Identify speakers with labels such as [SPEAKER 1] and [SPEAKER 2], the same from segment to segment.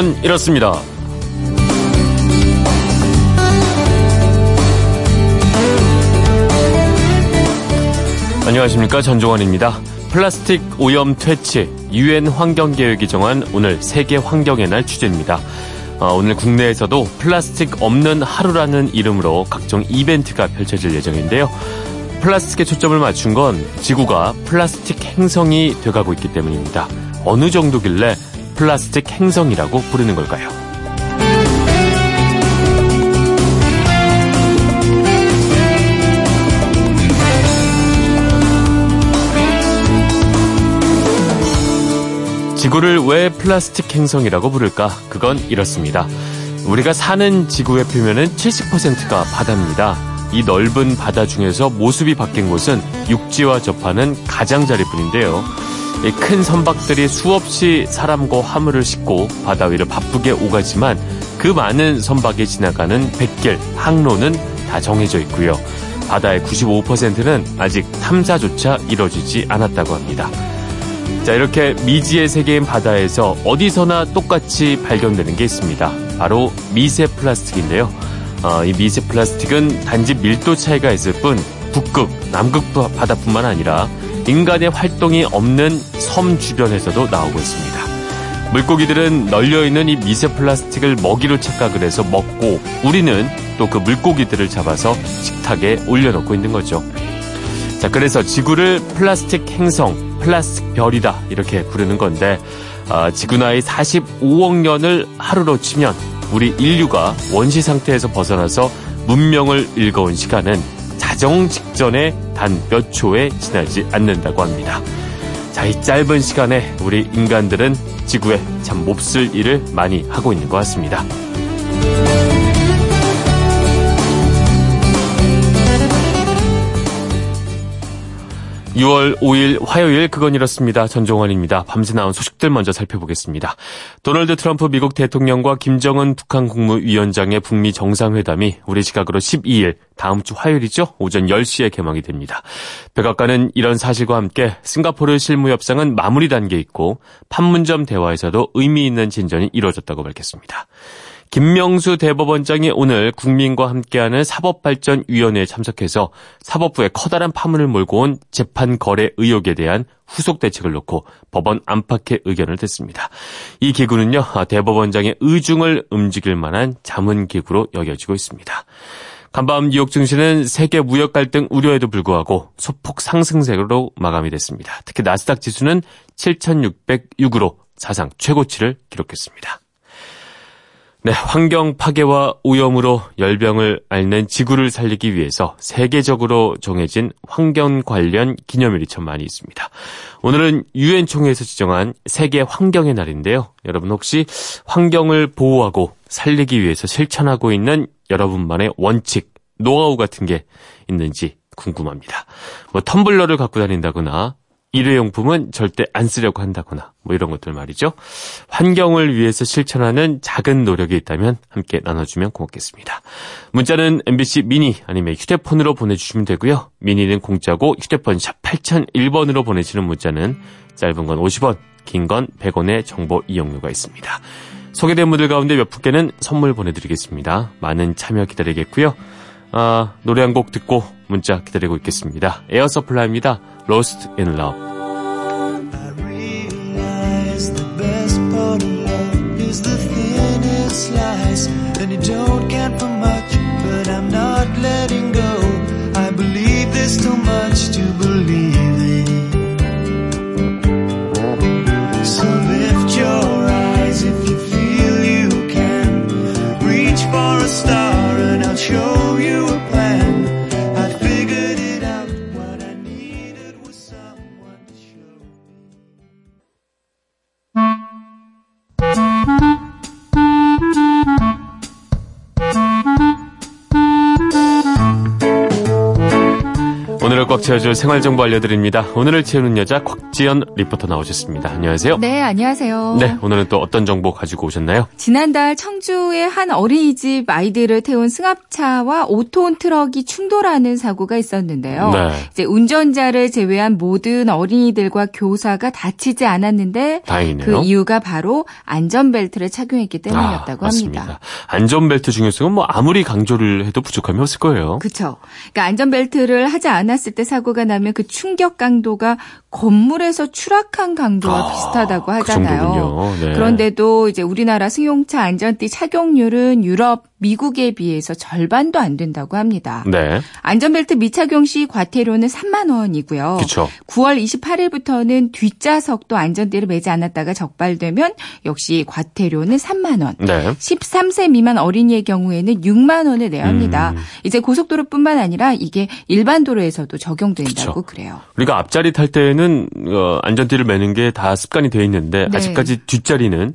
[SPEAKER 1] 그건 이렇습니다. 안녕하십니까 전종원입니다. 플라스틱 오염 퇴치 유엔 환경 계획이 정한 오늘 세계 환경의 날 주제입니다. 어, 오늘 국내에서도 플라스틱 없는 하루라는 이름으로 각종 이벤트가 펼쳐질 예정인데요. 플라스틱에 초점을 맞춘 건 지구가 플라스틱 행성이 돼가고 있기 때문입니다. 어느 정도길래 플라스틱 행성이라고 부르는 걸까요? 지구를 왜 플라스틱 행성이라고 부를까? 그건 이렇습니다. 우리가 사는 지구의 표면은 70%가 바다입니다. 이 넓은 바다 중에서 모습이 바뀐 곳은 육지와 접하는 가장자리뿐인데요. 큰 선박들이 수없이 사람과 화물을 싣고 바다 위를 바쁘게 오가지만 그 많은 선박이 지나가는 백길, 항로는 다 정해져 있고요. 바다의 95%는 아직 탐사조차 이뤄지지 않았다고 합니다. 자, 이렇게 미지의 세계인 바다에서 어디서나 똑같이 발견되는 게 있습니다. 바로 미세 플라스틱인데요. 어, 이 미세 플라스틱은 단지 밀도 차이가 있을 뿐 북극, 남극 바다뿐만 아니라 인간의 활동이 없는 섬 주변에서도 나오고 있습니다. 물고기들은 널려있는 이 미세 플라스틱을 먹이로 착각을 해서 먹고 우리는 또 그 물고기들을 잡아서 식탁에 올려놓고 있는 거죠. 자, 그래서 지구를 플라스틱 행성, 플라스틱 별이다 이렇게 부르는 건데 어, 지구 나이 45억 년을 하루로 치면 우리 인류가 원시 상태에서 벗어나서 문명을 일궈온 시간은 자정 직전에 단 몇 초에 지나지 않는다고 합니다. 자, 이 짧은 시간에 우리 인간들은 지구에 참 몹쓸 일을 많이 하고 있는 것 같습니다. 6월 5일 화요일 그건 이렇습니다. 전종원입니다. 밤새 나온 소식들 먼저 살펴보겠습니다. 도널드 트럼프 미국 대통령과 김정은 북한 국무위원장의 북미 정상회담이 우리 시각으로 12일 다음 주 화요일이죠. 오전 10시에 개막이 됩니다. 백악관은 이런 사실과 함께 싱가포르 실무 협상은 마무리 단계에 있고 판문점 대화에서도 의미 있는 진전이 이루어졌다고 밝혔습니다. 김명수 대법원장이 오늘 국민과 함께하는 사법발전위원회에 참석해서 사법부에 커다란 파문을 몰고 온 재판 거래 의혹에 대한 후속 대책을 놓고 법원 안팎의 의견을 듣습니다. 이 기구는요, 대법원장의 의중을 움직일 만한 자문기구로 여겨지고 있습니다. 간밤 뉴욕 증시는 세계 무역 갈등 우려에도 불구하고 소폭 상승세로 마감이 됐습니다. 특히 나스닥 지수는 7,606으로 사상 최고치를 기록했습니다. 네, 환경 파괴와 오염으로 열병을 앓는 지구를 살리기 위해서 세계적으로 정해진 환경 관련 기념일이 참 많이 있습니다. 오늘은 유엔 총회에서 지정한 세계 환경의 날인데요. 여러분 혹시 환경을 보호하고 살리기 위해서 실천하고 있는 여러분만의 원칙, 노하우 같은 게 있는지 궁금합니다. 뭐 텀블러를 갖고 다닌다거나 일회용품은 절대 안 쓰려고 한다거나 뭐 이런 것들 말이죠. 환경을 위해서 실천하는 작은 노력이 있다면 함께 나눠주면 고맙겠습니다. 문자는 MBC 미니 아니면 휴대폰으로 보내주시면 되고요. 미니는 공짜고 휴대폰 샵 8001번으로 보내시는 문자는 짧은 건 50원, 긴 건 100원의 정보 이용료가 있습니다. 소개된 분들 가운데 몇 분께는 선물 보내드리겠습니다. 많은 참여 기다리겠고요. 아, 노래 한 곡 듣고 문자 기다리고 있겠습니다. Air Supply입니다. Lost in Love. and you don't 채워줄 생활정보 알려드립니다. 오늘을 채우는 여자 곽지연 리포터 나오셨습니다. 안녕하세요.
[SPEAKER 2] 네, 안녕하세요.
[SPEAKER 1] 네, 오늘은 또 어떤 정보 가지고 오셨나요?
[SPEAKER 2] 지난달 청주의 한 어린이집 아이들을 태운 승합차와 5톤 트럭이 충돌하는 사고가 있었는데요.
[SPEAKER 1] 네.
[SPEAKER 2] 이제 운전자를 제외한 모든 어린이들과 교사가 다치지 않았는데
[SPEAKER 1] 다행이네요.
[SPEAKER 2] 그 이유가 바로 안전벨트를 착용했기 때문이었다고
[SPEAKER 1] 아,
[SPEAKER 2] 합니다.
[SPEAKER 1] 안전벨트 중요성은 뭐 아무리 강조를 해도 부족함이 없을 거예요.
[SPEAKER 2] 그렇죠. 그러니까 안전벨트를 하지 않았을 때 사고 가 나면 그 충격 강도가 건물에서 추락한 강도와
[SPEAKER 1] 아,
[SPEAKER 2] 비슷하다고
[SPEAKER 1] 그
[SPEAKER 2] 하잖아요.
[SPEAKER 1] 정도군요. 네.
[SPEAKER 2] 그런데도 이제 우리나라 승용차 안전띠 착용률은 유럽, 미국에 비해서 절반도 안 된다고 합니다.
[SPEAKER 1] 네,
[SPEAKER 2] 안전벨트 미착용 시 과태료는 3만 원이고요.
[SPEAKER 1] 그렇죠.
[SPEAKER 2] 9월 28일부터는 뒷좌석도 안전띠를 매지 않았다가 적발되면 역시 과태료는 3만 원.
[SPEAKER 1] 네.
[SPEAKER 2] 13세 미만 어린이의 경우에는 6만 원을 내야 합니다.
[SPEAKER 1] 음.
[SPEAKER 2] 이제 고속도로뿐만 아니라 이게 일반 도로에서도 적용된다고
[SPEAKER 1] 그쵸.
[SPEAKER 2] 그래요.
[SPEAKER 1] 우리가 앞자리 탈 때는 어, 안전띠를 매는 게 다 습관이 돼 있는데
[SPEAKER 2] 네.
[SPEAKER 1] 아직까지 뒷자리는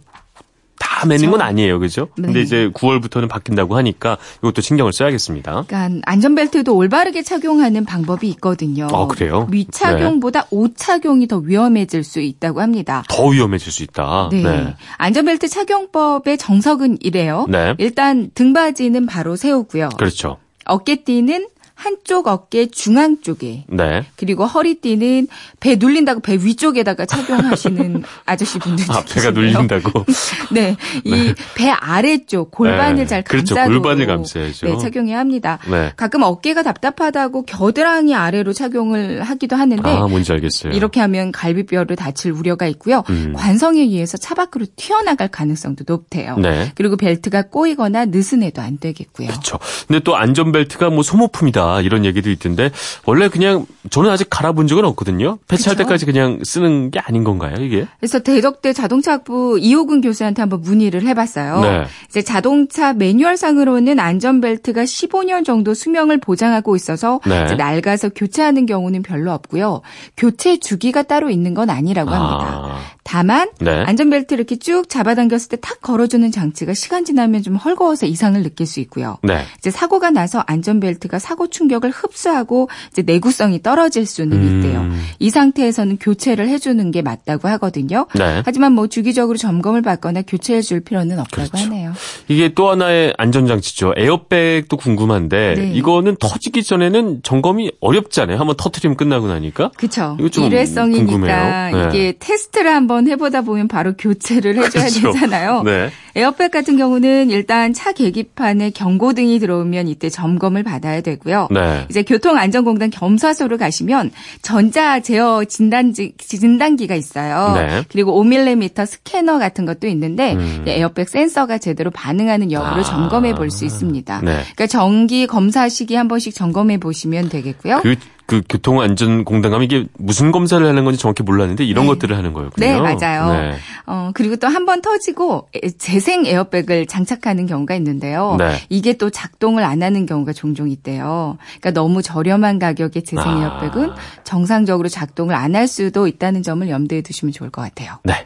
[SPEAKER 1] 다 매는 건 아니에요, 그죠? 근데
[SPEAKER 2] 네.
[SPEAKER 1] 이제 9월부터는 바뀐다고 하니까 이것도 신경을 써야겠습니다.
[SPEAKER 2] 그러니까 안전벨트도 올바르게 착용하는 방법이 있거든요.
[SPEAKER 1] 아, 그래요?
[SPEAKER 2] 미착용보다 오착용이 더 위험해질 수 있다고 합니다.
[SPEAKER 1] 더 위험해질 수 있다.
[SPEAKER 2] 네. 안전벨트 착용법의 정석은 이래요.
[SPEAKER 1] 네.
[SPEAKER 2] 일단 등받이는 바로 세우고요.
[SPEAKER 1] 그렇죠.
[SPEAKER 2] 어깨띠는 한쪽 어깨 중앙 쪽에
[SPEAKER 1] 네.
[SPEAKER 2] 그리고 허리띠는 배 눌린다고 배 위쪽에다가 착용하시는 아저씨 분들
[SPEAKER 1] 아, 배가 눌린다고.
[SPEAKER 2] 네, 이 배 아래쪽 골반을
[SPEAKER 1] 네.
[SPEAKER 2] 잘
[SPEAKER 1] 그렇죠.
[SPEAKER 2] 감싸고
[SPEAKER 1] 골반을 감싸야죠.
[SPEAKER 2] 네, 착용해야 합니다.
[SPEAKER 1] 네.
[SPEAKER 2] 가끔 어깨가 답답하다고 겨드랑이 아래로 착용을 하기도 하는데
[SPEAKER 1] 아, 뭔지 알겠어요.
[SPEAKER 2] 이렇게 하면 갈비뼈를 다칠 우려가 있고요.
[SPEAKER 1] 음.
[SPEAKER 2] 관성에 의해서 차 밖으로 튀어나갈 가능성도 높대요.
[SPEAKER 1] 네.
[SPEAKER 2] 그리고 벨트가 꼬이거나 느슨해도 안 되겠고요.
[SPEAKER 1] 그렇죠. 근데 또 안전벨트가 뭐 소모품이다 이런 얘기도 있던데 원래 그냥 저는 아직 갈아본 적은 없거든요. 폐차할
[SPEAKER 2] 그쵸?
[SPEAKER 1] 때까지 그냥 쓰는 게 아닌 건가요, 이게?
[SPEAKER 2] 그래서 대덕대 자동차학부 이호근 교수한테 한번 문의를 해봤어요.
[SPEAKER 1] 네.
[SPEAKER 2] 이제 자동차 매뉴얼상으로는 안전벨트가 15년 정도 수명을 보장하고 있어서
[SPEAKER 1] 네.
[SPEAKER 2] 낡아서 교체하는 경우는 별로 없고요. 교체 주기가 따로 있는 건 아니라고 합니다.
[SPEAKER 1] 아,
[SPEAKER 2] 다만
[SPEAKER 1] 네.
[SPEAKER 2] 안전벨트 이렇게 쭉 잡아당겼을 때 탁 걸어주는 장치가 시간 지나면 좀 헐거워서 이상을 느낄 수 있고요.
[SPEAKER 1] 네.
[SPEAKER 2] 이제 사고가 나서 안전벨트가 사고 충격을 흡수하고 이제 내구성이 떨어질 수는
[SPEAKER 1] 음.
[SPEAKER 2] 있대요. 이 상태에서는 교체를 해주는 게 맞다고 하거든요.
[SPEAKER 1] 네.
[SPEAKER 2] 하지만 뭐 주기적으로 점검을 받거나 교체해 줄 필요는 없다고
[SPEAKER 1] 그렇죠.
[SPEAKER 2] 하네요.
[SPEAKER 1] 이게 또 하나의 안전장치죠. 에어백도 궁금한데
[SPEAKER 2] 네.
[SPEAKER 1] 이거는 터지기 전에는 점검이 어렵잖아요. 한번 터트리면 끝나고 나니까.
[SPEAKER 2] 그렇죠.
[SPEAKER 1] 이거 좀
[SPEAKER 2] 일회성이니까
[SPEAKER 1] 궁금해요. 네.
[SPEAKER 2] 이게 테스트를 한번 해보다 보면 바로 교체를 해줘야
[SPEAKER 1] 그렇죠.
[SPEAKER 2] 되잖아요.
[SPEAKER 1] 네.
[SPEAKER 2] 에어백 같은 경우는 일단 차 계기판에 경고등이 들어오면 이때 점검을 받아야 되고요.
[SPEAKER 1] 네.
[SPEAKER 2] 이제 교통안전공단 겸사소를 가시면 전자 제어 진단지 진단기가 있어요.
[SPEAKER 1] 네.
[SPEAKER 2] 그리고 5mm 스캐너 같은 것도 있는데
[SPEAKER 1] 음.
[SPEAKER 2] 에어백 센서가 제대로 반응하는 여부를
[SPEAKER 1] 아.
[SPEAKER 2] 점검해 볼 수 있습니다.
[SPEAKER 1] 네.
[SPEAKER 2] 그러니까 정기 검사 시기 한 번씩 점검해 보시면 되겠고요.
[SPEAKER 1] 그, 그 교통안전공단 가면 이게 무슨 검사를 하는 건지 정확히 몰랐는데 이런
[SPEAKER 2] 네.
[SPEAKER 1] 것들을 하는 거였군요.
[SPEAKER 2] 네, 맞아요.
[SPEAKER 1] 네.
[SPEAKER 2] 어, 그리고 또 한 번 터지고 에- 재생 에어백을 장착하는 경우가 있는데요.
[SPEAKER 1] 네.
[SPEAKER 2] 이게 또 작동을 안 하는 경우가 종종 있대요. 그러니까 너무 저렴한 가격의 재생
[SPEAKER 1] 아.
[SPEAKER 2] 에어백은 정상적으로 작동을 안 할 수도 있다는 점을 염두에 두시면 좋을 것 같아요.
[SPEAKER 1] 네.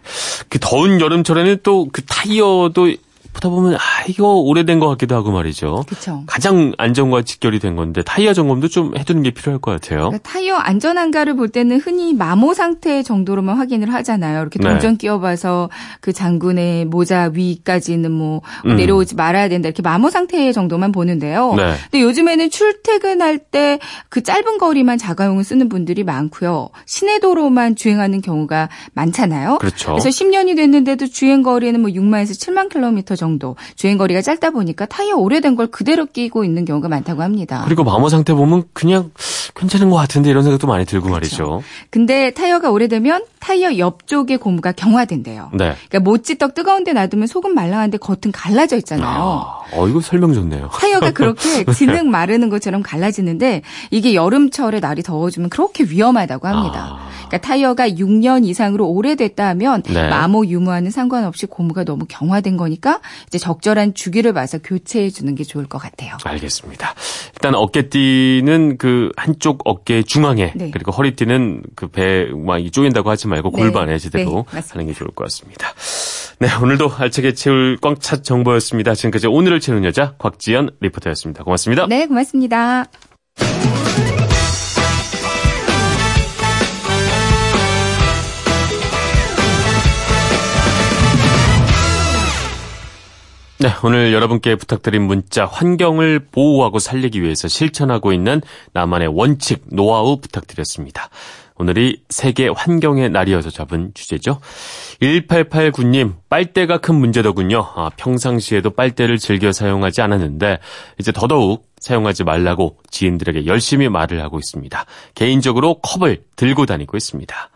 [SPEAKER 1] 그 더운 여름철에는 또 그 타이어도 보다 보면 아 이거 오래된 것 같기도 하고 말이죠.
[SPEAKER 2] 그렇죠.
[SPEAKER 1] 가장 안전과 직결이 된 건데 타이어 점검도 좀 해두는 게 필요할 것 같아요.
[SPEAKER 2] 그러니까 타이어 안전한가를 볼 때는 흔히 마모 상태 정도로만 확인을 하잖아요. 이렇게
[SPEAKER 1] 네.
[SPEAKER 2] 동전 끼워봐서 그 장군의 모자 위까지는 뭐
[SPEAKER 1] 음.
[SPEAKER 2] 내려오지 말아야 된다. 이렇게 마모 상태 정도만 보는데요.
[SPEAKER 1] 네.
[SPEAKER 2] 근데 요즘에는 출퇴근할 때 그 짧은 거리만 자가용을 쓰는 분들이 많고요. 시내 도로만 주행하는 경우가 많잖아요.
[SPEAKER 1] 그렇죠.
[SPEAKER 2] 그래서 10년이 됐는데도 주행 거리는 뭐 6만에서 7만 킬로미터 정도. 주행 거리가 짧다 보니까 타이어 오래된 걸 그대로 끼고 있는 경우가 많다고 합니다.
[SPEAKER 1] 그리고 마모 상태 보면 그냥 괜찮은 것 같은데 이런 생각도 많이 들고 말이죠.
[SPEAKER 2] 근데 타이어가 오래되면 타이어 옆쪽의 고무가 경화된대요.
[SPEAKER 1] 네.
[SPEAKER 2] 그러니까 모찌떡 뜨거운 데 놔두면 속은 말랑한데 겉은 갈라져 있잖아요.
[SPEAKER 1] 아, 어 이거 설명 좋네요.
[SPEAKER 2] 타이어가 그렇게 진흙 마르는 것처럼 갈라지는데 이게 여름철에 날이 더워지면 그렇게 위험하다고 합니다.
[SPEAKER 1] 아.
[SPEAKER 2] 그러니까 타이어가 6년 이상으로 오래됐다 하면
[SPEAKER 1] 네.
[SPEAKER 2] 마모 유무와는 상관없이 고무가 너무 경화된 거니까 이제 적절한 주기를 봐서 교체해 주는 게 좋을 것 같아요.
[SPEAKER 1] 알겠습니다. 일단 어깨띠는 그 한쪽 어깨 중앙에
[SPEAKER 2] 네.
[SPEAKER 1] 그리고 허리띠는 그 배막 쪼인다고 하지 말고 골반에 제대로
[SPEAKER 2] 네, 네
[SPEAKER 1] 하는 게 좋을 것 같습니다. 네, 오늘도 알차게 채울 꽝차 정보였습니다. 지금까지 오늘을 채우는 여자 곽지연 리포터였습니다. 고맙습니다.
[SPEAKER 2] 네, 고맙습니다.
[SPEAKER 1] 네, 오늘 여러분께 부탁드린 문자 환경을 보호하고 살리기 위해서 실천하고 있는 나만의 원칙, 노하우 부탁드렸습니다. 오늘이 세계 환경의 날이어서 잡은 주제죠. 1889님, 빨대가 큰 문제더군요. 아, 평상시에도 빨대를 즐겨 사용하지 않았는데, 이제 더더욱 사용하지 말라고 지인들에게 열심히 말을 하고 있습니다. 개인적으로 컵을 들고 다니고 있습니다.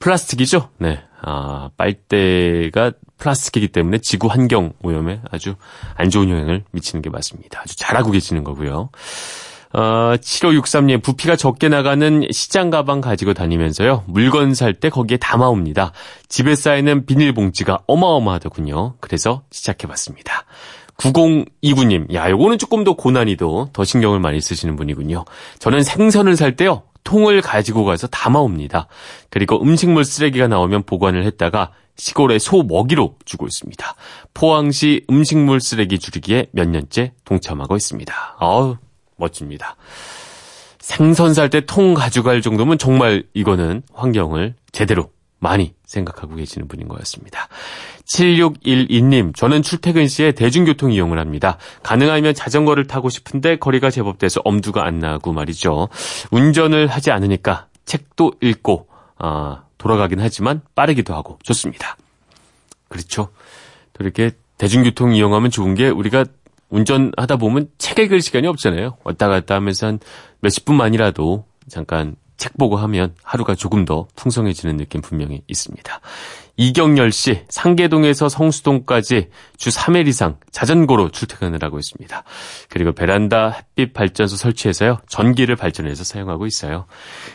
[SPEAKER 1] 플라스틱이죠? 네. 아, 빨대가 플라스틱이기 때문에 지구 환경 오염에 아주 안 좋은 영향을 미치는 게 맞습니다. 아주 잘하고 계시는 거고요. 어, 7563님, 부피가 적게 나가는 시장 가방 가지고 다니면서요. 물건 살 때 거기에 담아옵니다. 집에 쌓이는 비닐봉지가 어마어마하더군요. 그래서 시작해봤습니다. 9029님, 야, 요거는 조금 더 고난이도, 더 신경을 많이 쓰시는 분이군요. 저는 생선을 살 때요. 통을 가지고 가서 담아옵니다. 그리고 음식물 쓰레기가 나오면 보관을 했다가 시골에 소 먹이로 주고 있습니다. 포항시 음식물 쓰레기 줄이기에 몇 년째 동참하고 있습니다. 아우, 멋집니다. 생선 살 때 통 가져갈 정도면 정말 이거는 환경을 제대로 많이 생각하고 계시는 분인 것 같습니다. 7612님, 저는 출퇴근 시에 대중교통 이용을 합니다. 가능하면 자전거를 타고 싶은데 거리가 제법 돼서 엄두가 안 나고 말이죠. 운전을 하지 않으니까 책도 읽고, 아, 돌아가긴 하지만 빠르기도 하고 좋습니다. 그렇죠. 이렇게 대중교통 이용하면 좋은 게 우리가 운전하다 보면 책 읽을 시간이 없잖아요. 왔다 갔다 하면서 한 몇십 분만이라도 잠깐 책 보고 하면 하루가 조금 더 풍성해지는 느낌 분명히 있습니다. 이경열 씨, 상계동에서 성수동까지 주 3일 이상 자전거로 출퇴근을 하고 있습니다. 그리고 베란다 햇빛 발전소 설치해서요, 전기를 발전해서 사용하고 있어요.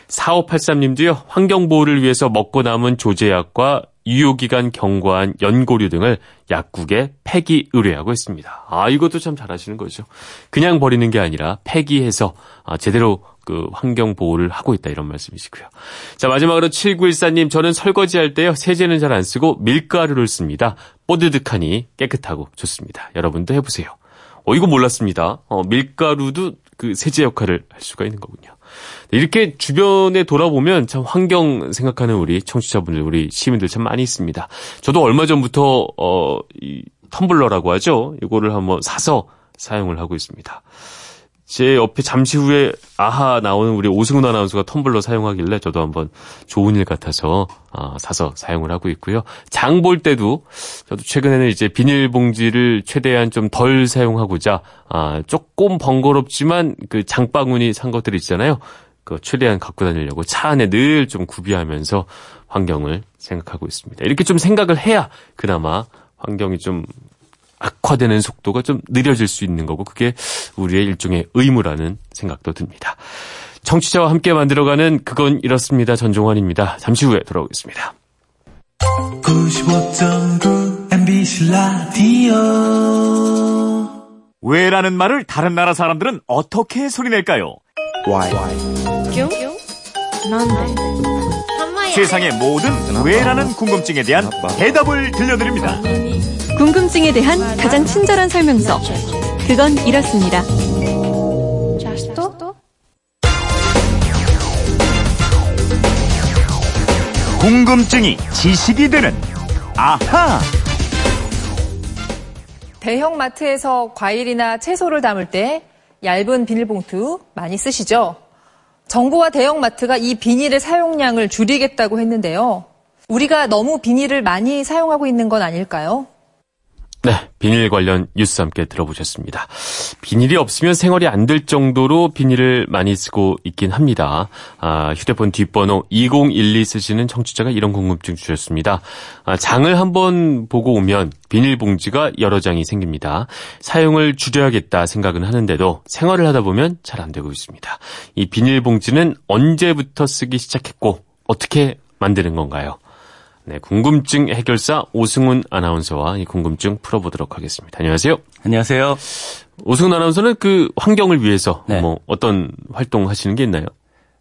[SPEAKER 1] 4583님도요, 환경보호를 위해서 먹고 남은 조제약과 유효기간 경과한 연고류 등을 약국에 폐기 의뢰하고 있습니다. 아, 이것도 참 잘하시는 거죠. 그냥 버리는 게 아니라 폐기해서 아, 제대로 그 환경 보호를 하고 있다 이런 말씀이시고요. 자, 마지막으로 7914님, 저는 설거지할 때요, 세제는 잘 안 쓰고 밀가루를 씁니다. 뽀드득하니 깨끗하고 좋습니다. 여러분도 해보세요. 어, 이거 몰랐습니다. 어, 밀가루도 그 세제 역할을 할 수가 있는 거군요. 이렇게 주변에 돌아보면 참 환경 생각하는 우리 청취자분들, 우리 시민들 참 많이 있습니다. 저도 얼마 전부터, 어, 이 텀블러라고 하죠. 이거를 한번 사서 사용을 하고 있습니다. 제 옆에 잠시 후에 아하 나오는 우리 오승훈 아나운서가 텀블러 사용하길래 저도 한번 좋은 일 같아서 어, 사서 사용을 하고 있고요. 장 볼 때도 저도 최근에는 이제 비닐봉지를 최대한 좀 덜 사용하고자 아, 조금 번거롭지만 그 장바구니 산 것들 있잖아요. 그 최대한 갖고 다니려고 차 안에 늘 좀 구비하면서 환경을 생각하고 있습니다. 이렇게 좀 생각을 해야 그나마 환경이 좀 악화되는 속도가 좀 느려질 수 있는 거고 그게 우리의 일종의 의무라는 생각도 듭니다. 청취자와 함께 만들어가는 그건 이렇습니다. 전종환입니다. 잠시 후에 돌아오겠습니다. 95.9 MBC 라디오
[SPEAKER 3] 왜라는 말을 다른 나라 사람들은 어떻게 소리낼까요? Why? 세상의 모든 왜라는 궁금증에 대한 대답을 들려드립니다.
[SPEAKER 4] 궁금증에 대한 가장 친절한 설명서. 그건 이렇습니다.
[SPEAKER 3] 궁금증이 지식이 되는 아하!
[SPEAKER 5] 대형 마트에서 과일이나 채소를 담을 때 얇은 비닐봉투 많이 쓰시죠? 정부와 대형 마트가 이 비닐의 사용량을 줄이겠다고 했는데요. 우리가 너무 비닐을 많이 사용하고 있는 건 아닐까요?
[SPEAKER 1] 네, 비닐 관련 뉴스 함께 들어보셨습니다. 비닐이 없으면 생활이 안 될 정도로 비닐을 많이 쓰고 있긴 합니다. 아, 휴대폰 뒷번호 2012 쓰시는 청취자가 이런 궁금증 주셨습니다. 아, 장을 한번 보고 오면 비닐봉지가 여러 장이 생깁니다. 사용을 줄여야겠다 생각은 하는데도 생활을 하다 보면 잘 안 되고 있습니다. 이 비닐봉지는 언제부터 쓰기 시작했고 어떻게 만드는 건가요? 네, 궁금증 해결사 오승훈 아나운서와 이 궁금증 풀어보도록 하겠습니다. 안녕하세요.
[SPEAKER 6] 안녕하세요.
[SPEAKER 1] 오승훈 아나운서는 그 환경을 위해서 네. 뭐 어떤 활동 하시는 게 있나요?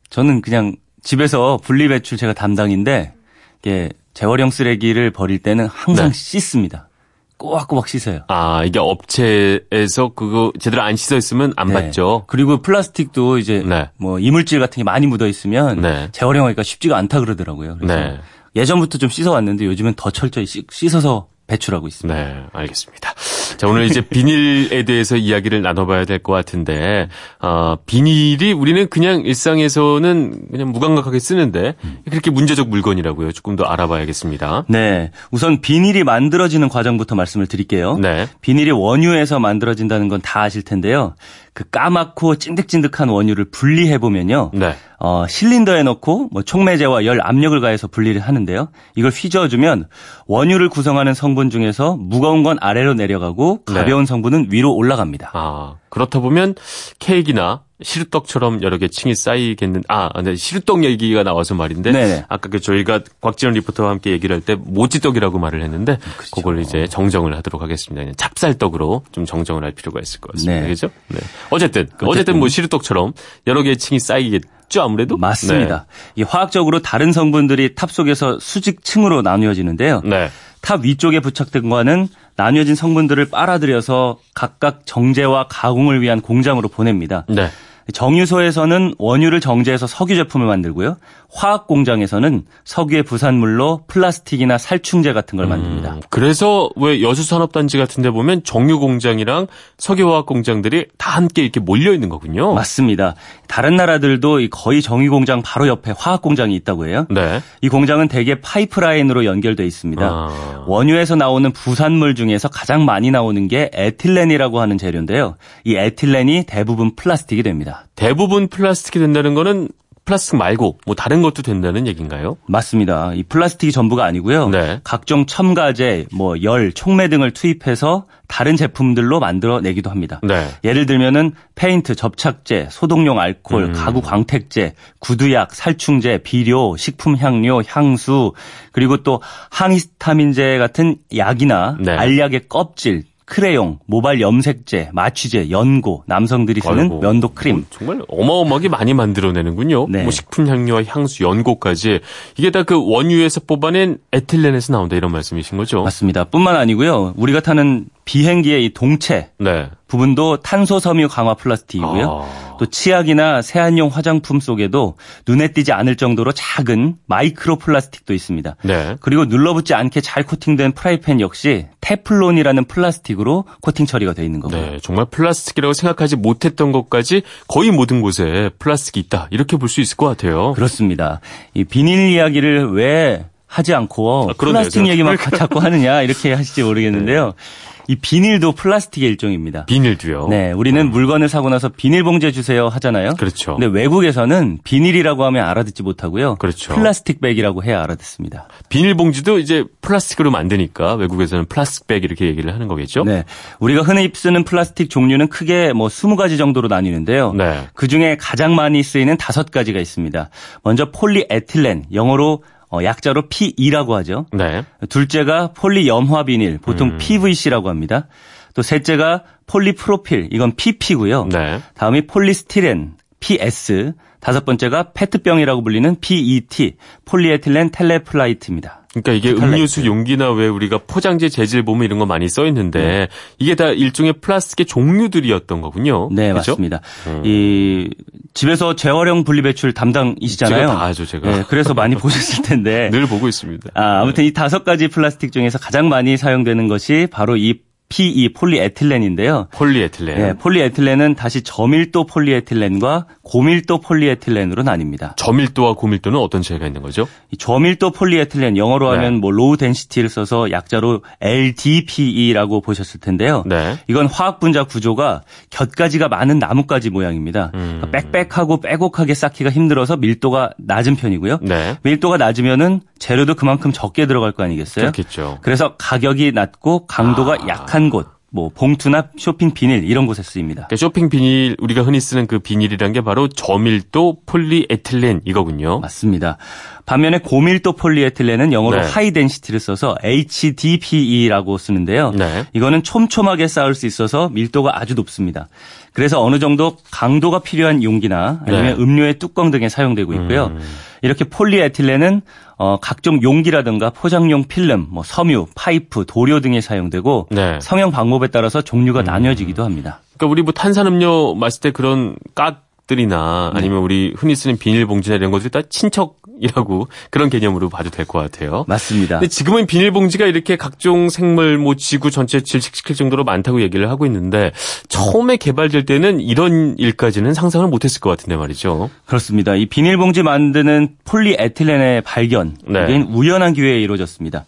[SPEAKER 6] 저는 그냥 집에서 분리배출 제가 담당인데 이게 재활용 쓰레기를 버릴 때는 항상 네. 씻습니다. 꼬박꼬박 씻어요.
[SPEAKER 1] 아, 이게 업체에서 그거 제대로 안 씻어 있으면 안 네. 받죠.
[SPEAKER 6] 그리고 플라스틱도 이제 네. 뭐 이물질 같은 게 많이 묻어 있으면 네. 재활용하기가 쉽지가 않다 그러더라고요. 그래서 네. 예전부터 좀 씻어왔는데 요즘은 더 철저히 씻어서 배출하고 있습니다.
[SPEAKER 1] 네, 알겠습니다. 자, 오늘 이제 비닐에 대해서 이야기를 나눠봐야 될 것 같은데, 어, 비닐이 우리는 그냥 일상에서는 그냥 무감각하게 쓰는데, 그렇게 문제적 물건이라고요. 조금 더 알아봐야겠습니다.
[SPEAKER 6] 네. 우선 비닐이 만들어지는 과정부터 말씀을 드릴게요.
[SPEAKER 1] 네.
[SPEAKER 6] 비닐이 원유에서 만들어진다는 건 다 아실 텐데요. 그 까맣고 찐득찐득한 원유를 분리해 보면요.
[SPEAKER 1] 네.
[SPEAKER 6] 어, 실린더에 넣고 뭐 촉매제와 열 압력을 가해서 분리를 하는데요. 이걸 휘저어 주면 원유를 구성하는 성분 중에서 무거운 건 아래로 내려가고
[SPEAKER 1] 네.
[SPEAKER 6] 가벼운 성분은 위로 올라갑니다.
[SPEAKER 1] 아, 그렇다 보면 케이크나 시루떡처럼 여러 개 층이 쌓이겠는, 아, 네, 시루떡 얘기가 나와서 말인데,
[SPEAKER 6] 네네.
[SPEAKER 1] 아까 그 저희가 곽지연 리포터와 함께 얘기를 할 때 모찌떡이라고 말을 했는데,
[SPEAKER 6] 그렇죠.
[SPEAKER 1] 그걸 이제 정정을 하도록 하겠습니다. 찹쌀떡으로 좀 정정을 할 필요가 있을 것 같습니다.
[SPEAKER 6] 네.
[SPEAKER 1] 그죠? 네. 어쨌든, 어쨌든 뭐 시루떡처럼 여러 개의 층이 쌓이겠죠, 아무래도?
[SPEAKER 6] 맞습니다. 이 화학적으로 다른 성분들이 탑 속에서 수직층으로 나뉘어지는데요.
[SPEAKER 1] 네. 네.
[SPEAKER 6] 탑 위쪽에 부착된 거는 나뉘어진 성분들을 빨아들여서 각각 정제와 가공을 위한 공장으로 보냅니다.
[SPEAKER 1] 네.
[SPEAKER 6] 정유소에서는 원유를 정제해서 석유 제품을 만들고요. 화학 공장에서는 석유의 부산물로 플라스틱이나 살충제 같은 걸 만듭니다.
[SPEAKER 1] 음, 그래서 왜 여수 산업단지 같은 데 보면 정유 공장이랑 석유화학 공장들이 다 함께 이렇게 몰려 있는 거군요.
[SPEAKER 6] 맞습니다. 다른 나라들도 이 거의 정유 공장 바로 옆에 화학 공장이 있다고 해요.
[SPEAKER 1] 네.
[SPEAKER 6] 이 공장은 대개 파이프라인으로 연결돼 있습니다.
[SPEAKER 1] 아.
[SPEAKER 6] 원유에서 나오는 부산물 중에서 가장 많이 나오는 게 에틸렌이라고 하는 재료인데요. 이 에틸렌이 대부분 플라스틱이 됩니다.
[SPEAKER 1] 대부분 플라스틱이 된다는 거는 플라스틱 말고 뭐 다른 것도 된다는 얘기인가요?
[SPEAKER 6] 맞습니다. 이 플라스틱이 전부가 아니고요.
[SPEAKER 1] 네.
[SPEAKER 6] 각종 첨가제, 뭐 열, 촉매 등을 투입해서 다른 제품들로 만들어내기도 합니다.
[SPEAKER 1] 네.
[SPEAKER 6] 예를 들면은 페인트, 접착제, 소독용 알코올,
[SPEAKER 1] 음.
[SPEAKER 6] 가구 광택제, 구두약, 살충제, 비료, 식품 향료, 향수, 그리고 또 항히스타민제 같은 약이나
[SPEAKER 1] 네.
[SPEAKER 6] 알약의 껍질, 크레용, 모발 염색제, 마취제, 연고, 남성들이 쓰는
[SPEAKER 1] 아이고,
[SPEAKER 6] 면도 크림.
[SPEAKER 1] 뭐 정말 어마어마하게 많이 만들어내는군요.
[SPEAKER 6] 네.
[SPEAKER 1] 뭐 식품 향료와 향수, 연고까지 이게 다 그 원유에서 뽑아낸 에틸렌에서 나온다 이런 말씀이신 거죠?
[SPEAKER 6] 맞습니다. 뿐만 아니고요. 우리가 타는 비행기의 이 동체
[SPEAKER 1] 네.
[SPEAKER 6] 부분도 탄소 섬유 강화 플라스틱이고요.
[SPEAKER 1] 아.
[SPEAKER 6] 또 치약이나 세안용 화장품 속에도 눈에 띄지 않을 정도로 작은 마이크로 플라스틱도 있습니다.
[SPEAKER 1] 네.
[SPEAKER 6] 그리고 눌러붙지 않게 잘 코팅된 프라이팬 역시 테플론이라는 플라스틱으로 코팅 처리가 되어 있는 거고요.
[SPEAKER 1] 네, 정말 플라스틱이라고 생각하지 못했던 것까지 거의 모든 곳에 플라스틱이 있다. 이렇게 볼 수 있을 것 같아요.
[SPEAKER 6] 그렇습니다. 이 비닐 이야기를 왜 하지 않고
[SPEAKER 1] 아, 그러네요.
[SPEAKER 6] 플라스틱 얘기만 자꾸 하느냐 이렇게 하실지 모르겠는데요. 이 비닐도 플라스틱의 일종입니다.
[SPEAKER 1] 비닐도요.
[SPEAKER 6] 네, 우리는 물건을 사고 나서 비닐봉지에 주세요 하잖아요.
[SPEAKER 1] 그렇죠.
[SPEAKER 6] 근데 외국에서는 비닐이라고 하면 알아듣지 못하고요.
[SPEAKER 1] 그렇죠.
[SPEAKER 6] plastic bag이라고 해야 알아듣습니다.
[SPEAKER 1] 비닐봉지도 이제 플라스틱으로 만드니까 외국에서는 plastic bag 이렇게 얘기를 하는 거겠죠?
[SPEAKER 6] 네. 우리가 흔히 쓰는 플라스틱 종류는 크게 뭐 20가지 정도로 나뉘는데요.
[SPEAKER 1] 네.
[SPEAKER 6] 그 중에 가장 많이 쓰이는 다섯 가지가 있습니다. 먼저 폴리에틸렌, 영어로 어, 약자로 PE라고 하죠.
[SPEAKER 1] 네.
[SPEAKER 6] 둘째가 폴리염화 비닐, 보통
[SPEAKER 1] 음.
[SPEAKER 6] PVC라고 합니다. 또 셋째가 폴리프로필, 이건 PP고요.
[SPEAKER 1] 네.
[SPEAKER 6] 다음이 폴리스티렌, PS. 다섯 번째가 페트병이라고 불리는 PET, 폴리에틸렌 테레프탈레이트입니다.
[SPEAKER 1] 그러니까 이게
[SPEAKER 6] 페트.
[SPEAKER 1] 음료수 용기나 왜 우리가 포장재 재질 보면 이런 거 많이 써 있는데 이게 다 일종의 플라스틱의 종류들이었던 거군요.
[SPEAKER 6] 네,
[SPEAKER 1] 그죠?
[SPEAKER 6] 맞습니다. 이 집에서 재활용 분리배출 담당이시잖아요.
[SPEAKER 1] 제가 다 아죠, 제가.
[SPEAKER 6] 네, 그래서 많이 보셨을 텐데.
[SPEAKER 1] 늘 보고 있습니다.
[SPEAKER 6] 아, 아무튼 이 다섯 가지 플라스틱 중에서 가장 많이 사용되는 것이 바로 이 PE 폴리에틸렌인데요.
[SPEAKER 1] 폴리에틸렌.
[SPEAKER 6] 네, 폴리에틸렌은 다시 저밀도 폴리에틸렌과 고밀도 폴리에틸렌으로 나뉩니다.
[SPEAKER 1] 저밀도와 고밀도는 어떤 차이가 있는 거죠?
[SPEAKER 6] 이 저밀도 폴리에틸렌 영어로
[SPEAKER 1] 네.
[SPEAKER 6] 하면 뭐 low density를 써서 약자로 LDPE라고 보셨을 텐데요.
[SPEAKER 1] 네.
[SPEAKER 6] 이건 화학 분자 구조가 곁가지가 많은 나뭇가지 모양입니다.
[SPEAKER 1] 음.
[SPEAKER 6] 그러니까 빽빽하고 빼곡하게 쌓기가 힘들어서 밀도가 낮은 편이고요.
[SPEAKER 1] 네.
[SPEAKER 6] 밀도가 낮으면은 재료도 그만큼 적게 들어갈 거 아니겠어요?
[SPEAKER 1] 그렇겠죠.
[SPEAKER 6] 그래서 가격이 낮고 강도가
[SPEAKER 1] 아.
[SPEAKER 6] 약한 곳, 뭐 봉투나 쇼핑 비닐 이런 곳에 쓰입니다.
[SPEAKER 1] 그러니까 쇼핑 비닐 우리가 흔히 쓰는 그 비닐이란 게 바로 저밀도 폴리에틸렌 이거군요.
[SPEAKER 6] 맞습니다. 반면에 고밀도 폴리에틸렌은 영어로
[SPEAKER 1] 네.
[SPEAKER 6] high density를 써서 HDPE라고 쓰는데요.
[SPEAKER 1] 네.
[SPEAKER 6] 이거는 촘촘하게 쌓을 수 있어서 밀도가 아주 높습니다. 그래서 어느 정도 강도가 필요한 용기나 아니면
[SPEAKER 1] 네.
[SPEAKER 6] 음료의 뚜껑 등에 사용되고 있고요.
[SPEAKER 1] 음.
[SPEAKER 6] 이렇게 폴리에틸렌은 어, 각종 용기라든가 포장용 필름, 뭐 섬유, 파이프, 도료 등에 사용되고
[SPEAKER 1] 네.
[SPEAKER 6] 성형 방법에 따라서 종류가 나뉘어지기도 합니다.
[SPEAKER 1] 그러니까 우리 뭐 탄산음료 마실 때 그런 까 가족들이나 아니면 우리 흔히 쓰는 비닐봉지나 이런 것들이 다 친척 이라고 그런 개념으로 봐도 될 것 같아요.
[SPEAKER 6] 맞습니다.
[SPEAKER 1] 근데 지금은 비닐봉지가 이렇게 각종 생물, 뭐 지구 전체 질식시킬 정도로 많다고 얘기를 하고 있는데 처음에 개발될 때는 이런 일까지는 상상을 못했을 것 같은데 말이죠.
[SPEAKER 6] 그렇습니다. 이 비닐봉지 만드는 폴리에틸렌의 발견,
[SPEAKER 1] 네.
[SPEAKER 6] 이게 우연한 기회에 이루어졌습니다.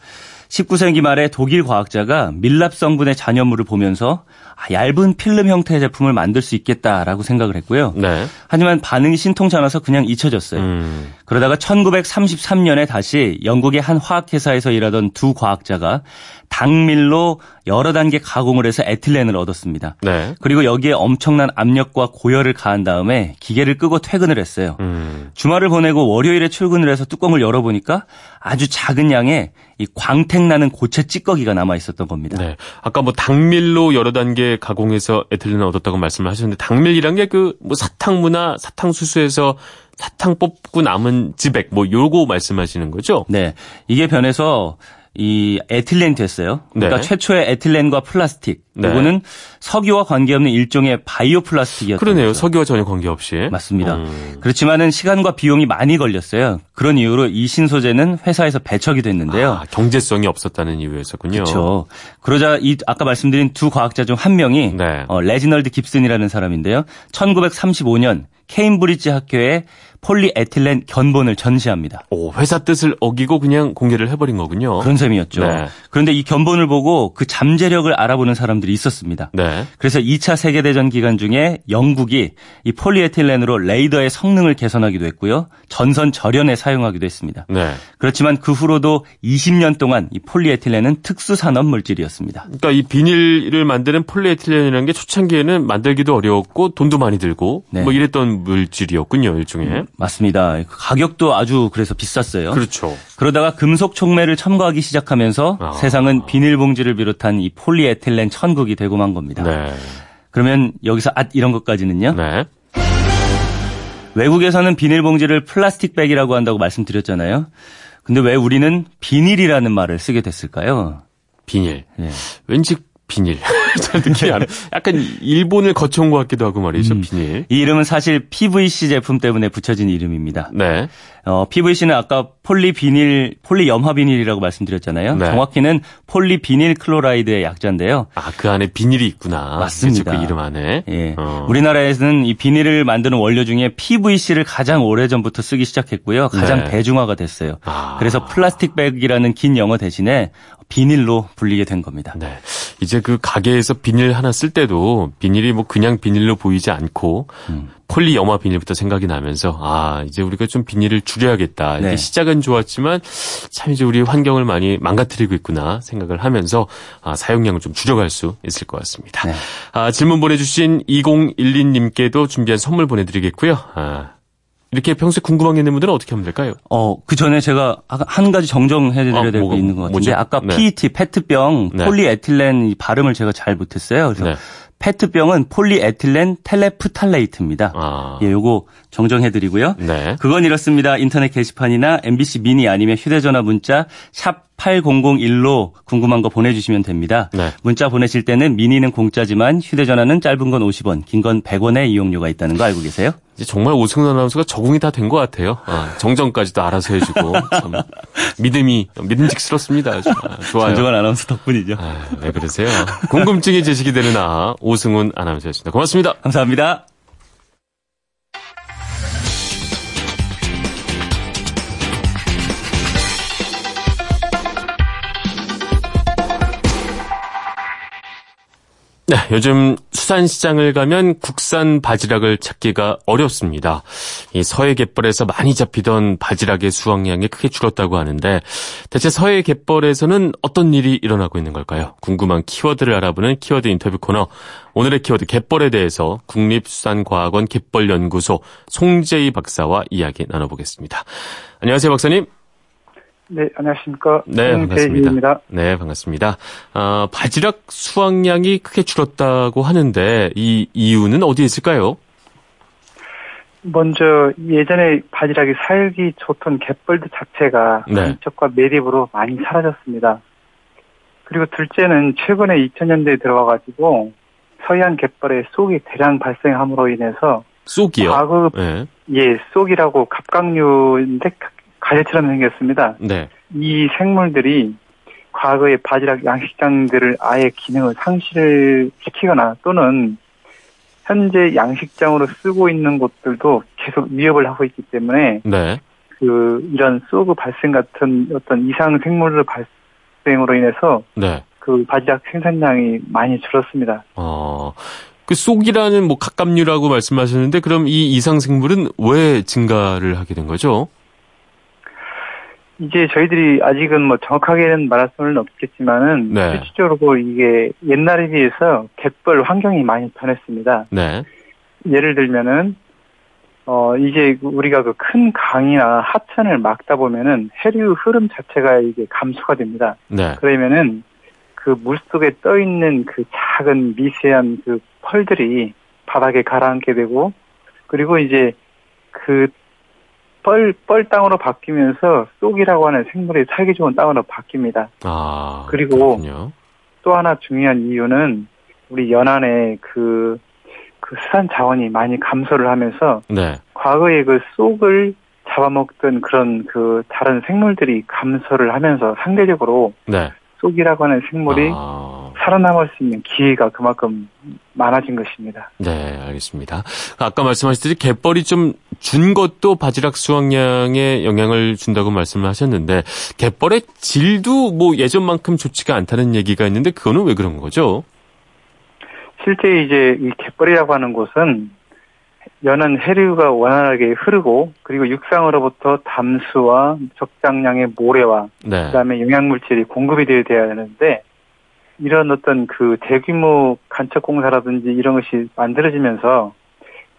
[SPEAKER 6] 19세기 말에 독일 과학자가 밀랍 성분의 잔여물을 보면서 아, 얇은 필름 형태의 제품을 만들 수 있겠다라고 생각을 했고요.
[SPEAKER 1] 네.
[SPEAKER 6] 하지만 반응이 신통치 않아서 그냥 잊혀졌어요.
[SPEAKER 1] 음.
[SPEAKER 6] 그러다가 1933년에 다시 영국의 한 화학회사에서 일하던 두 과학자가 당밀로 여러 단계 가공을 해서 에틸렌을 얻었습니다.
[SPEAKER 1] 네.
[SPEAKER 6] 그리고 여기에 엄청난 압력과 고열을 가한 다음에 기계를 끄고 퇴근을 했어요.
[SPEAKER 1] 음.
[SPEAKER 6] 주말을 보내고 월요일에 출근을 해서 뚜껑을 열어보니까 아주 작은 양의 이 광택 나는 고체 찌꺼기가 남아 있었던 겁니다.
[SPEAKER 1] 네. 아까 뭐 당밀로 여러 단계 가공해서 에틸렌을 얻었다고 말씀을 하셨는데 당밀이란 게 그 뭐 사탕무나 사탕수수에서 사탕 뽑고 남은 지백 뭐 요거 말씀하시는 거죠?
[SPEAKER 6] 네. 이게 변해서 이 에틸렌이 됐어요. 그러니까
[SPEAKER 1] 네.
[SPEAKER 6] 최초의 에틸렌과 플라스틱.
[SPEAKER 1] 네.
[SPEAKER 6] 이거는 석유와 관계없는 일종의 바이오 플라스틱이었던
[SPEAKER 1] 그러네요.
[SPEAKER 6] 거죠.
[SPEAKER 1] 석유와 전혀 관계없이.
[SPEAKER 6] 맞습니다.
[SPEAKER 1] 음.
[SPEAKER 6] 그렇지만은 시간과 비용이 많이 걸렸어요. 그런 이유로 이 신소재는 회사에서 배척이 됐는데요.
[SPEAKER 1] 아, 경제성이 없었다는 이유였었군요.
[SPEAKER 6] 그렇죠. 그러자 이 아까 말씀드린 두 과학자 중 한 명이
[SPEAKER 1] 네.
[SPEAKER 6] 어, 레지널드 깁슨이라는 사람인데요. 1935년 케임브리지 학교에 폴리에틸렌 견본을 전시합니다.
[SPEAKER 1] 오, 회사 뜻을 어기고 그냥 공개를 해버린 거군요.
[SPEAKER 6] 그런 셈이었죠.
[SPEAKER 1] 네.
[SPEAKER 6] 그런데 이 견본을 보고 그 잠재력을 알아보는 사람들이 있었습니다.
[SPEAKER 1] 네.
[SPEAKER 6] 그래서 2차 세계대전 기간 중에 영국이 이 폴리에틸렌으로 레이더의 성능을 개선하기도 했고요. 전선 절연에 사용하기도 했습니다.
[SPEAKER 1] 네.
[SPEAKER 6] 그렇지만 그 후로도 20년 동안 이 폴리에틸렌은 특수산업 물질이었습니다.
[SPEAKER 1] 그러니까 이 비닐을 만드는 폴리에틸렌이라는 게 초창기에는 만들기도 어려웠고 돈도 많이 들고
[SPEAKER 6] 네.
[SPEAKER 1] 뭐 이랬던 물질이었군요, 일종의.
[SPEAKER 6] 맞습니다. 그 가격도 아주 그래서 비쌌어요.
[SPEAKER 1] 그렇죠.
[SPEAKER 6] 그러다가 금속 촉매를 첨가하기 시작하면서
[SPEAKER 1] 아.
[SPEAKER 6] 세상은 비닐봉지를 비롯한 이 폴리에틸렌 천국이 되고 만 겁니다.
[SPEAKER 1] 네.
[SPEAKER 6] 그러면 여기서 앗 이런 것까지는요.
[SPEAKER 1] 네.
[SPEAKER 6] 외국에서는 비닐봉지를 플라스틱백이라고 한다고 말씀드렸잖아요. 근데 왜 우리는 비닐이라는 말을 쓰게 됐을까요?
[SPEAKER 1] 비닐.
[SPEAKER 6] 예.
[SPEAKER 1] 왠지 비닐. 잘안 나. 약간 일본을 거쳐온 것 같기도 하고 말이죠,
[SPEAKER 6] 음.
[SPEAKER 1] 비닐.
[SPEAKER 6] 이 이름은 사실 PVC 제품 때문에 붙여진 이름입니다.
[SPEAKER 1] 네.
[SPEAKER 6] 어, PVC는 아까 폴리비닐, 폴리염화비닐이라고 말씀드렸잖아요.
[SPEAKER 1] 네.
[SPEAKER 6] 정확히는 polyvinyl chloride의 약자인데요.
[SPEAKER 1] 아, 그 안에 비닐이 있구나.
[SPEAKER 6] 맞습니다.
[SPEAKER 1] 그 이름 안에.
[SPEAKER 6] 예.
[SPEAKER 1] 어.
[SPEAKER 6] 우리나라에서는 이 비닐을 만드는 원료 중에 PVC를 가장 오래전부터 쓰기 시작했고요. 가장
[SPEAKER 1] 네.
[SPEAKER 6] 대중화가 됐어요.
[SPEAKER 1] 아.
[SPEAKER 6] 그래서 plastic bag이라는 긴 영어 대신에 비닐로 불리게 된 겁니다.
[SPEAKER 1] 네. 이제 그 가게에서 비닐 하나 쓸 때도 비닐이 뭐 그냥 비닐로 보이지 않고
[SPEAKER 6] 음.
[SPEAKER 1] 폴리 염화 비닐부터 생각이 나면서 아, 이제 우리가 좀 비닐을 줄여야겠다. 이게
[SPEAKER 6] 네.
[SPEAKER 1] 시작은 좋았지만 참 이제 우리 환경을 많이 망가뜨리고 있구나 생각을 하면서 아, 사용량을 좀 줄여갈 수 있을 것 같습니다.
[SPEAKER 6] 네.
[SPEAKER 1] 아, 질문 보내주신 2012님께도 준비한 선물 보내드리겠고요. 아, 이렇게 평소에 궁금한 게 있는 분들은 어떻게 하면 될까요?
[SPEAKER 6] 어, 그 전에 제가 한 가지 정정해드려야
[SPEAKER 1] 아,
[SPEAKER 6] 될
[SPEAKER 1] 뭐가,
[SPEAKER 6] 게 있는 것 같은데
[SPEAKER 1] 뭐죠?
[SPEAKER 6] 아까
[SPEAKER 1] 네.
[SPEAKER 6] PET 페트병
[SPEAKER 1] 네.
[SPEAKER 6] 폴리에틸렌 이 발음을 제가 잘 못했어요. 그래서
[SPEAKER 1] 네.
[SPEAKER 6] 페트병은 폴리에틸렌 텔레프탈레이트입니다.
[SPEAKER 1] 아.
[SPEAKER 6] 예, 요거 정정해드리고요.
[SPEAKER 1] 네.
[SPEAKER 6] 그건 이렇습니다. 인터넷 게시판이나 MBC 미니 아니면 휴대전화 문자 샵 8001로 궁금한 거 보내주시면 됩니다.
[SPEAKER 1] 네.
[SPEAKER 6] 문자 보내실 때는 미니는 공짜지만 휴대전화는 짧은 건 50원, 긴 건 100원의 이용료가 있다는 거 알고 계세요?
[SPEAKER 1] 이제 정말 오승훈 아나운서가 적응이 다 된 것 같아요. 아, 정정까지도 알아서 해주고 참 믿음이 믿음직스럽습니다. 아주. 아, 좋아요.
[SPEAKER 6] 전정환 아나운서 덕분이죠.
[SPEAKER 1] 아, 왜 그러세요? 궁금증이 제시이 되는 아 오승훈 아나운서였습니다. 고맙습니다.
[SPEAKER 6] 감사합니다.
[SPEAKER 1] 네, 요즘 수산시장을 가면 국산 바지락을 찾기가 어렵습니다. 이 서해 갯벌에서 많이 잡히던 바지락의 수확량이 크게 줄었다고 하는데 대체 서해 갯벌에서는 어떤 일이 일어나고 있는 걸까요? 궁금한 키워드를 알아보는 키워드 인터뷰 코너. 오늘의 키워드 갯벌에 대해서 국립수산과학원 갯벌연구소 송재희 박사와 이야기 나눠보겠습니다. 안녕하세요, 박사님.
[SPEAKER 7] 네, 안녕하십니까.
[SPEAKER 1] 네, 반갑습니다. 네, 반갑습니다. 아, 바지락 수확량이 크게 줄었다고 하는데 이 이유는 어디에 있을까요?
[SPEAKER 7] 먼저 예전에 바지락이 살기 좋던 갯벌들 자체가
[SPEAKER 1] 네.
[SPEAKER 7] 인적과 매립으로 많이 사라졌습니다. 그리고 둘째는 최근에 2000년대에 들어와가지고 서해안 갯벌에 쏘기 대량 발생함으로 인해서
[SPEAKER 1] 쏙이요?
[SPEAKER 7] 과거
[SPEAKER 1] 네.
[SPEAKER 7] 예 쏙이라고 갑각류인데 가재처럼 생겼습니다.
[SPEAKER 1] 네.
[SPEAKER 7] 이 생물들이 과거의 바지락 양식장들을 아예 기능을 상실을 시키거나 또는 현재 양식장으로 쓰고 있는 곳들도 계속 위협을 하고 있기 때문에
[SPEAKER 1] 네.
[SPEAKER 7] 그 이런 쏘그 발생 같은 어떤 이상 생물들 발생으로 인해서
[SPEAKER 1] 네.
[SPEAKER 7] 그 바지락 생산량이 많이 줄었습니다.
[SPEAKER 1] 어, 그 쏙이라는 뭐 갑각류라고 말씀하셨는데 그럼 이 이상 생물은 왜 증가를 하게 된 거죠?
[SPEAKER 7] 이제 저희들이 아직은 뭐 정확하게는 말할 수는 없겠지만은
[SPEAKER 1] 네.
[SPEAKER 7] 실질적으로 이게 옛날에 비해서 갯벌 환경이 많이 변했습니다.
[SPEAKER 1] 네.
[SPEAKER 7] 예를 들면은 어 이제 우리가 그 큰 강이나 하천을 막다 보면은 해류 흐름 자체가 이게 감소가 됩니다.
[SPEAKER 1] 네.
[SPEAKER 7] 그러면은 그 물 속에 떠 있는 그 작은 미세한 그 펄들이 바닥에 가라앉게 되고 그리고 이제 그 뻘, 뻘 땅으로 바뀌면서 쏙이라고 하는 생물이 살기 좋은 땅으로 바뀝니다.
[SPEAKER 1] 아.
[SPEAKER 7] 그리고
[SPEAKER 1] 그렇군요.
[SPEAKER 7] 또 하나 중요한 이유는 우리 연안에 그, 그 수산 자원이 많이 감소를 하면서
[SPEAKER 1] 네.
[SPEAKER 7] 과거에 그 쏙을 잡아먹던 그런 그 다른 생물들이 감소를 하면서 상대적으로
[SPEAKER 1] 네.
[SPEAKER 7] 쏙이라고 하는 생물이
[SPEAKER 1] 아.
[SPEAKER 7] 살아남을 수 있는 기회가 그만큼 많아진 것입니다.
[SPEAKER 1] 네, 알겠습니다. 아까 말씀하셨듯이 갯벌이 좀 준 것도 바지락 수확량에 영향을 준다고 말씀을 하셨는데 갯벌의 질도 뭐 예전만큼 좋지가 않다는 얘기가 있는데 그거는 왜 그런 거죠?
[SPEAKER 7] 실제 이제 이 갯벌이라고 하는 곳은 연안 해류가 원활하게 흐르고 그리고 육상으로부터 담수와 적당량의 모래와
[SPEAKER 1] 네.
[SPEAKER 7] 그다음에 영양물질이 공급이 되어야 되는데 이런 어떤 그 대규모 간척 공사라든지 이런 것이 만들어지면서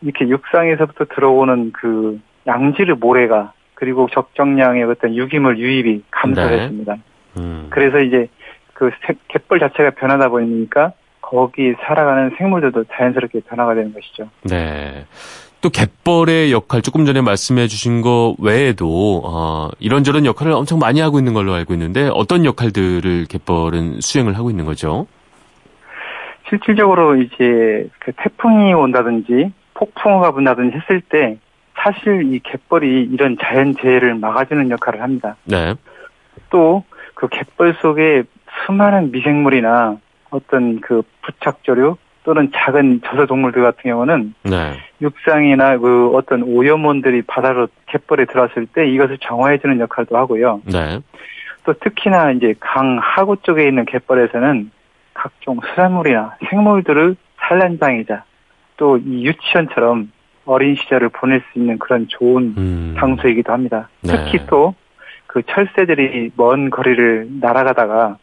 [SPEAKER 7] 이렇게 육상에서부터 들어오는 그 양질의 모래가 그리고 적정량의 어떤 유기물 유입이 감소했습니다.
[SPEAKER 1] 음.
[SPEAKER 7] 그래서 이제 그 새- 갯벌 자체가 변하다 보니까 거기 살아가는 생물들도 자연스럽게 변화가 되는 것이죠.
[SPEAKER 1] 네. 또 갯벌의 역할 조금 전에 말씀해 주신 거 외에도 어, 이런저런 역할을 엄청 많이 하고 있는 걸로 알고 있는데 어떤 역할들을 갯벌은 수행을 하고 있는 거죠?
[SPEAKER 7] 실질적으로 이제 그 태풍이 온다든지 폭풍우가 분다든지 했을 때 사실 이 갯벌이 이런 자연재해를 막아주는 역할을 합니다.
[SPEAKER 1] 네.
[SPEAKER 7] 또 그 갯벌 속에 수많은 미생물이나 어떤 그 부착조류 또는 작은 저서동물들 같은 경우는
[SPEAKER 1] 네.
[SPEAKER 7] 육상이나 그 어떤 오염원들이 바다로 갯벌에 들어왔을 때 이것을 정화해주는 역할도 하고요.
[SPEAKER 1] 네.
[SPEAKER 7] 또 특히나 이제 강 하구 쪽에 있는 갯벌에서는 각종 수산물이나 생물들을 산란장이자 또 이 유치원처럼 어린 시절을 보낼 수 있는 그런 좋은
[SPEAKER 1] 음.
[SPEAKER 7] 장소이기도 합니다.
[SPEAKER 1] 네.
[SPEAKER 7] 특히 또 그 철새들이 먼 거리를 날아가다가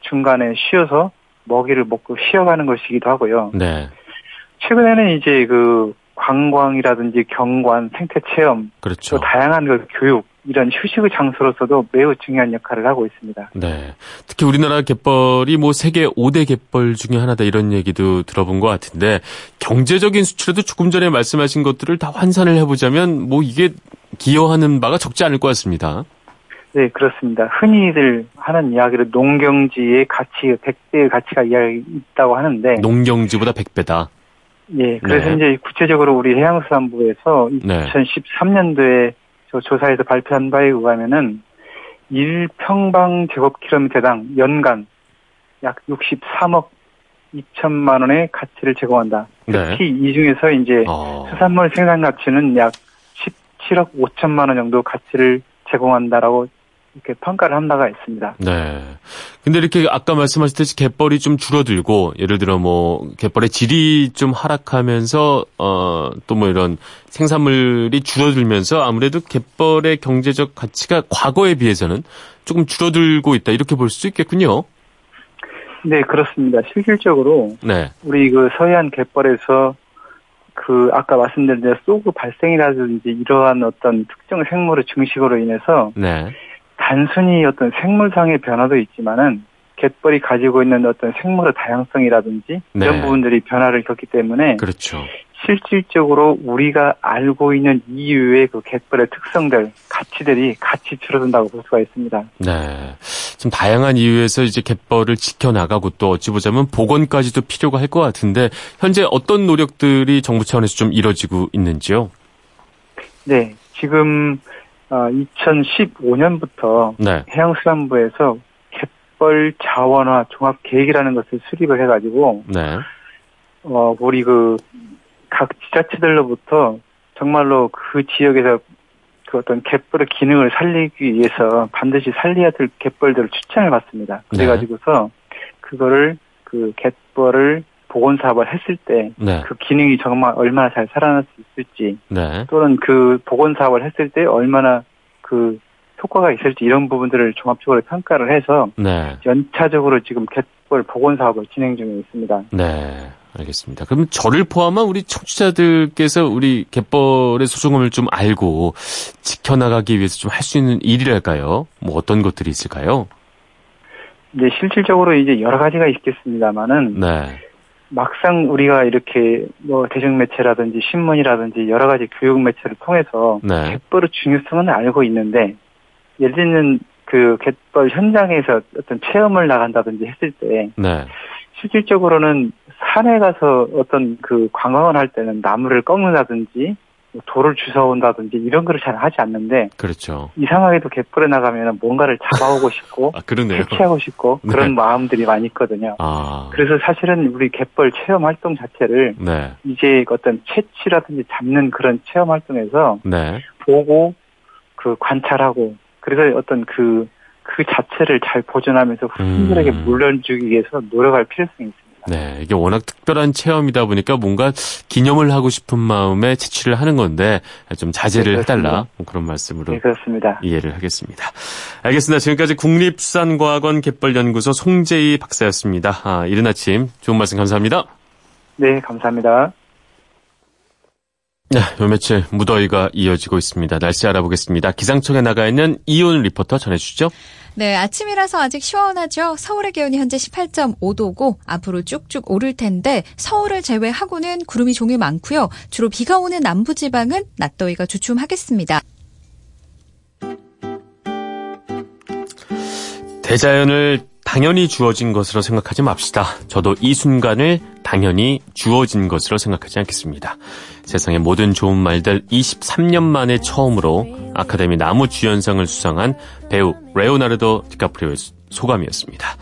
[SPEAKER 7] 중간에 쉬어서 먹이를 먹고 쉬어가는 것이기도 하고요.
[SPEAKER 1] 네.
[SPEAKER 7] 최근에는 이제 그 관광이라든지 경관, 생태 체험,
[SPEAKER 1] 그렇죠.
[SPEAKER 7] 또 다양한 그 교육 이런 휴식의 장소로서도 매우 중요한 역할을 하고 있습니다.
[SPEAKER 1] 네. 특히 우리나라 갯벌이 뭐 세계 5대 갯벌 중에 하나다 이런 얘기도 들어본 것 같은데 경제적인 수출에도 조금 전에 말씀하신 것들을 다 환산을 해보자면 뭐 이게 기여하는 바가 적지 않을 것 같습니다.
[SPEAKER 7] 네, 그렇습니다. 흔히들 하는 이야기를 농경지의 가치, 100배의 가치가 있다고 하는데,
[SPEAKER 1] 농경지보다 100배다.
[SPEAKER 7] 예, 그래서
[SPEAKER 1] 네.
[SPEAKER 7] 이제 구체적으로 우리 해양수산부에서
[SPEAKER 1] 네.
[SPEAKER 7] 2013년도에 저 조사에서 발표한 바에 의하면은 1평방 제곱킬로미터당 연간 약 63억 2천만 원의 가치를 제공한다.
[SPEAKER 1] 네.
[SPEAKER 7] 특히 이 중에서 이제
[SPEAKER 1] 어.
[SPEAKER 7] 수산물 생산 가치는 약 17억 5천만 원 정도 가치를 제공한다라고 이렇게 평가를 한 바가 있습니다.
[SPEAKER 1] 네. 근데 이렇게 아까 말씀하셨듯이 갯벌이 좀 줄어들고 예를 들어 뭐 갯벌의 질이 좀 하락하면서 어 또 뭐 이런 생산물이 줄어들면서 아무래도 갯벌의 경제적 가치가 과거에 비해서는 조금 줄어들고 있다 이렇게 볼 수 있겠군요.
[SPEAKER 7] 네, 그렇습니다. 실질적으로
[SPEAKER 1] 네.
[SPEAKER 7] 우리 그 서해안 갯벌에서 그 아까 말씀드린 대로 쏘그 발생이라든지 이러한 어떤 특정 생물의 증식으로 인해서
[SPEAKER 1] 네.
[SPEAKER 7] 단순히 어떤 생물상의 변화도 있지만은 갯벌이 가지고 있는 어떤 생물의 다양성이라든지
[SPEAKER 1] 네.
[SPEAKER 7] 이런 부분들이 변화를 겪기 때문에
[SPEAKER 1] 그렇죠.
[SPEAKER 7] 실질적으로 우리가 알고 있는 이유의 그 갯벌의 특성들, 가치들이 같이 줄어든다고 볼 수가 있습니다.
[SPEAKER 1] 네. 좀 다양한 이유에서 이제 갯벌을 지켜나가고 또 어찌 보자면 복원까지도 필요가 할 것 같은데 현재 어떤 노력들이 정부 차원에서 좀 이뤄지고 있는지요?
[SPEAKER 7] 네, 지금 2015년부터
[SPEAKER 1] 네.
[SPEAKER 7] 해양수산부에서 갯벌 자원화 종합 계획이라는 것을 수립을 해가지고
[SPEAKER 1] 네.
[SPEAKER 7] 어 우리 그 각 지자체들로부터 정말로 그 지역에서 그 어떤 갯벌의 기능을 살리기 위해서 반드시 살려야 될 갯벌들을 추천을 받습니다.
[SPEAKER 1] 네.
[SPEAKER 7] 그래가지고서 그거를 그 갯벌을 복원 사업을 했을 때그
[SPEAKER 1] 네.
[SPEAKER 7] 기능이 정말 얼마나 잘 살아날 수 있을지
[SPEAKER 1] 네.
[SPEAKER 7] 또는 그 복원 사업을 했을 때 얼마나 그 효과가 있을지 이런 부분들을 종합적으로 평가를 해서
[SPEAKER 1] 네.
[SPEAKER 7] 연차적으로 지금 갯벌 복원 사업을 진행 중에 있습니다.
[SPEAKER 1] 네. 알겠습니다. 그럼 저를 포함한 우리 청취자들께서 우리 갯벌의 소중함을 좀 알고 지켜나가기 위해서 좀 할 수 있는 일이랄까요? 뭐 어떤 것들이 있을까요?
[SPEAKER 7] 이제 실질적으로 이제 여러 가지가 있겠습니다만은
[SPEAKER 1] 네.
[SPEAKER 7] 막상 우리가 이렇게 뭐 대중 매체라든지 신문이라든지 여러 가지 교육 매체를 통해서
[SPEAKER 1] 네.
[SPEAKER 7] 갯벌의 중요성은 알고 있는데 예를 들면 그 갯벌 현장에서 어떤 체험을 나간다든지 했을 때
[SPEAKER 1] 네.
[SPEAKER 7] 실질적으로는 산에 가서 어떤 그 관광을 할 때는 나무를 꺾는다든지 뭐 돌을 주워온다든지 이런 거를 잘 하지 않는데
[SPEAKER 1] 그렇죠.
[SPEAKER 7] 이상하게도 갯벌에 나가면 뭔가를 잡아오고 싶고
[SPEAKER 1] 아, 그러네요.
[SPEAKER 7] 캐치하고 싶고
[SPEAKER 1] 네.
[SPEAKER 7] 그런 마음들이 많이 있거든요.
[SPEAKER 1] 아.
[SPEAKER 7] 그래서 사실은 우리 갯벌 체험 활동 자체를
[SPEAKER 1] 네.
[SPEAKER 7] 이제 어떤 채취라든지 잡는 그런 체험 활동에서
[SPEAKER 1] 네.
[SPEAKER 7] 보고 그 관찰하고 그래서 어떤 그, 그 자체를 잘 보존하면서 후손들에게
[SPEAKER 1] 음.
[SPEAKER 7] 물려주기 위해서 노력할 필요성이 있습니다.
[SPEAKER 1] 네, 이게 워낙 특별한 체험이다 보니까 뭔가 기념을 하고 싶은 마음에 채취를 하는 건데 좀 자제를
[SPEAKER 7] 네,
[SPEAKER 1] 해달라 그런 말씀으로
[SPEAKER 7] 네, 그렇습니다.
[SPEAKER 1] 이해를 하겠습니다. 알겠습니다. 지금까지 국립수산과학원 갯벌연구소 송재희 박사였습니다. 아, 이른 아침 좋은 말씀 감사합니다.
[SPEAKER 7] 네, 감사합니다.
[SPEAKER 1] 네, 요 며칠 무더위가 이어지고 있습니다. 날씨 알아보겠습니다. 기상청에 나가 있는 이온 리포터 전해주시죠.
[SPEAKER 8] 네, 아침이라서 아직 시원하죠. 서울의 기온이 현재 18.5도고 앞으로 쭉쭉 오를 텐데 서울을 제외하고는 구름이 종일 많고요. 주로 비가 오는 남부 지방은 낮더위가 주춤하겠습니다.
[SPEAKER 1] 대자연을 당연히 주어진 것으로 생각하지 맙시다. 저도 이 순간을 당연히 주어진 것으로 생각하지 않겠습니다. 세상의 모든 좋은 말들 23년 만에 처음으로 아카데미 나무 주연상을 수상한 배우 레오나르도 디카프리오의 소감이었습니다.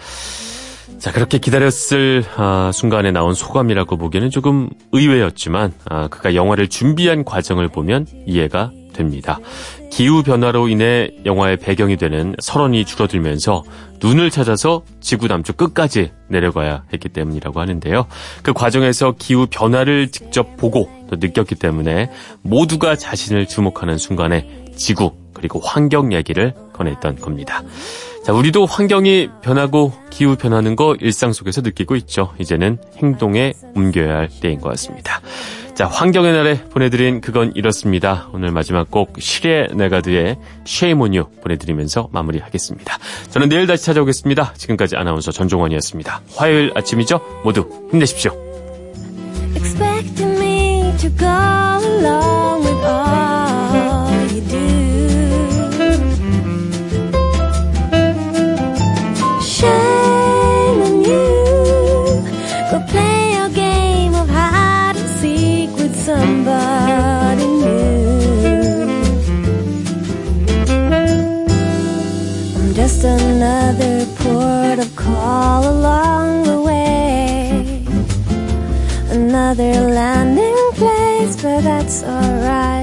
[SPEAKER 1] 자, 그렇게 기다렸을 아, 순간에 나온 소감이라고 보기에는 조금 의외였지만 아, 그가 영화를 준비한 과정을 보면 이해가 됩니다. 기후 변화로 인해 영화의 배경이 되는 설원이 줄어들면서 눈을 찾아서 지구 남쪽 끝까지 내려가야 했기 때문이라고 하는데요. 그 과정에서 기후 변화를 직접 보고 또 느꼈기 때문에 모두가 자신을 주목하는 순간에 지구 그리고 환경 이야기를 꺼냈던 겁니다. 자, 우리도 환경이 변하고 기후 변하는 거 일상 속에서 느끼고 있죠. 이제는 행동에 옮겨야 할 때인 것 같습니다. 자, 환경의 날에 보내드린 그건 이렇습니다. 오늘 마지막 곡 시레 네가드의 Shame on You 보내드리면서 마무리하겠습니다. 저는 내일 다시 찾아오겠습니다. 지금까지 아나운서 전종원이었습니다. 화요일 아침이죠? 모두 힘내십시오.
[SPEAKER 9] Another landing place, but that's alright.